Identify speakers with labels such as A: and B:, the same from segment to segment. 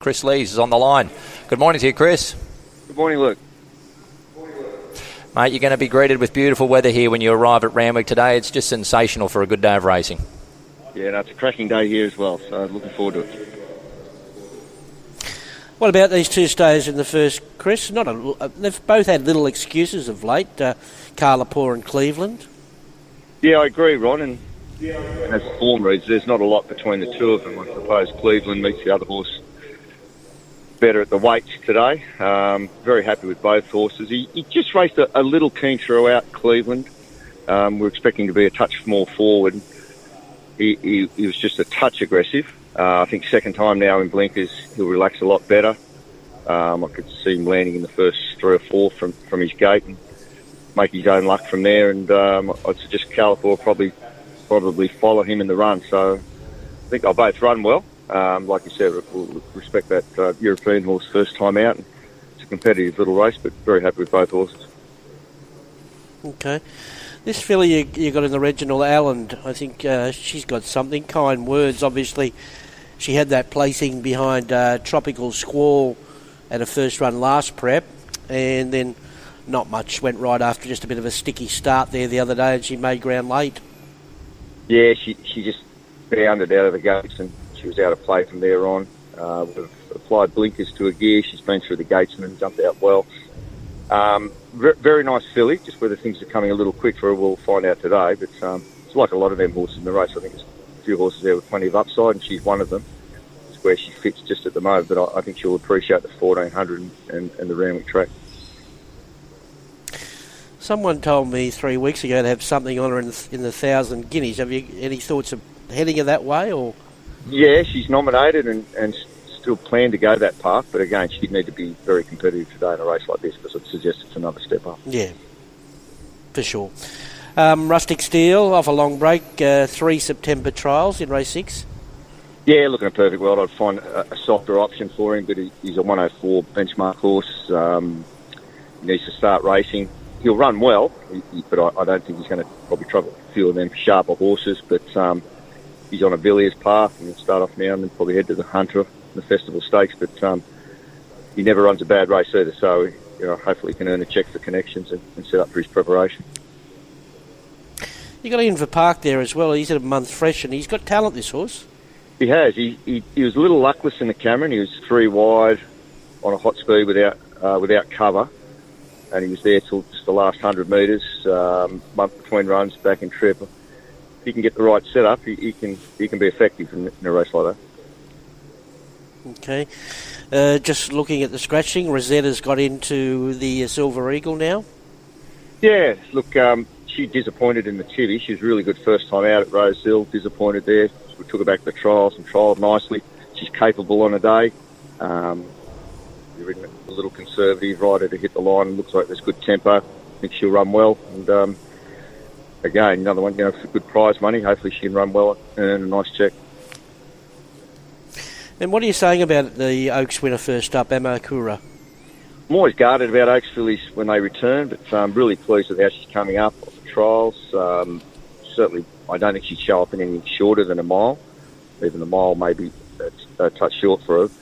A: Kris Lees is on the line. Good morning to you, Kris.
B: Good morning, Luke.
A: Mate, you're going to be greeted with beautiful weather here when you arrive at Randwick today. It's just sensational for a good day of racing.
B: Yeah, no, it's a cracking day here as well, so looking forward to it.
C: What about these two stays in the first, Kris? Not a, uh, they've both had little excuses of late. Uh, Carlapaw and Cleveland.
B: Yeah, I agree, Ron. And as form reads, there's not a lot between the two of them. I suppose Cleveland meets the other horse better at the weights today. Um, very happy with both horses. He, he just raced a, a, little keen throughout Cleveland. Um, we're expecting to be a touch more forward. He, he, he was just a touch aggressive. Uh, I think second time now in blinkers, he'll relax a lot better. Um, I could see him landing in the first three or four from, from his gate and make his own luck from there. And um, I'd suggest California probably probably follow him in the run. So I think they'll both run well um, like you said, we'll respect that uh, European horse first time out. It's a competitive little race, but very happy with both horses.
C: Okay. This filly you, you got in the Reginald Allen, I think uh, she's got something. Kind words, obviously. She had that placing behind uh, Tropical Squall at a first run last prep, and then not much went right after just a bit of a sticky start there the other day, and she made ground late.
B: Yeah, she she just bounded out of the gates and she was out of play from there on. Uh, we've applied blinkers to her gear. She's been through the gatesman, and jumped out well. Um, very nice filly. Just whether things are coming a little quick for her, we'll find out today. But um, it's like a lot of them horses in the race. I think there's a few horses there with plenty of upside, and she's one of them. It's where she fits just at the moment. But I, I think she'll appreciate the 1400 and, and, and the Randwick track.
C: Someone told me three weeks ago to have something on her in the, in the thousand guineas. Have you any thoughts of heading her that way, or?
B: Yeah, she's nominated and, and still plan to go that path, but again, she'd need to be very competitive today in a race like this because it suggests it's another step up.
C: Yeah, for sure. Um, Rustic Steel off a long break, uh, three September trials in race six.
B: Yeah, looking a perfect world. I'd find a, a, softer option for him, but he, he's a 104 benchmark horse. Um, he needs to start racing. He'll run well, but I, I don't think he's going to probably trouble a few of them sharper horses. But um, he's on a Villiers path, and he'll start off now and then probably head to the Hunter, and the Festival Stakes. But um, he never runs a bad race either, so you know, hopefully he can earn a check for connections and, and set up for his preparation.
C: You got Inver Park there as well. He's at a month fresh, and he's got talent. This horse.
B: He has. He, he, he was a little luckless in the Cameron. He was three wide on a hot speed without uh, without cover, and he was there till just the last hundred metres. Um, month between runs, back in trip he can get the right setup, he, he can he can be effective in, in, a race like
C: that. Okay. Uh, just looking at the scratching, Rosetta's got into the Silver Eagle now.
B: Yeah, look, um, she disappointed in the Chivvy. She was really good first time out at Rosehill. Disappointed there. We took her back to the trials and trialled nicely. She's capable on a day. Um, a little conservative, rider to hit the line. Looks like there's good tempo. I think she'll run well. And um, again, another one, you know, for good prize money. Hopefully she can run well and earn a nice check.
C: And what are you saying about the Oaks winner first up, Emma Amakura?
B: I'm always guarded about Oaks fillies when they return, but I'm um, really pleased with how she's coming up off the trials. Um, certainly, I don't think she'd show up in anything shorter than a mile. Even a mile may be a, a touch short for her.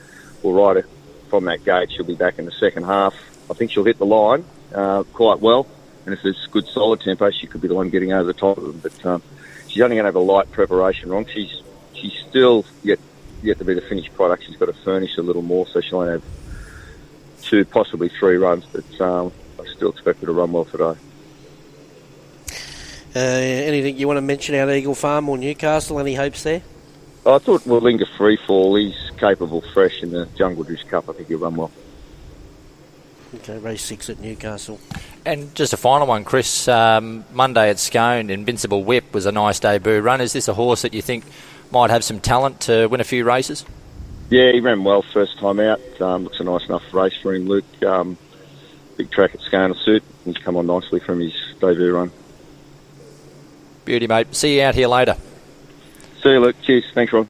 B: We'll ride her from that gate. She'll be back in the second half. I think she'll hit the line uh, quite well and if there's good solid tempo, she could be the one getting over the top of them. But um, she's only going to have a light preparation wrong. She's she's still yet yet to be the finished product. She's got to furnish a little more, so she'll only have two, possibly three runs. But um, I still expect her to run well today.
C: Uh, anything you want to mention out Eagle Farm or Newcastle? Any hopes there?
B: I thought Willinga Freefall. He's capable, fresh in the Jungle Juice Cup. I think he'll run well.
C: Okay, race six at Newcastle.
A: And just a final one, Kris. Um, Monday at Scone, Invincible Whip was a nice debut run. Is this a horse that you think might have some talent to win a few races?
B: Yeah, he ran well first time out. Um, looks a nice enough race for him, Luke. Um, big track at Scone will suit. He's come on nicely from his debut run.
A: Beauty, mate. See you out here later.
B: See you, Luke. Cheers. Thanks, Ron.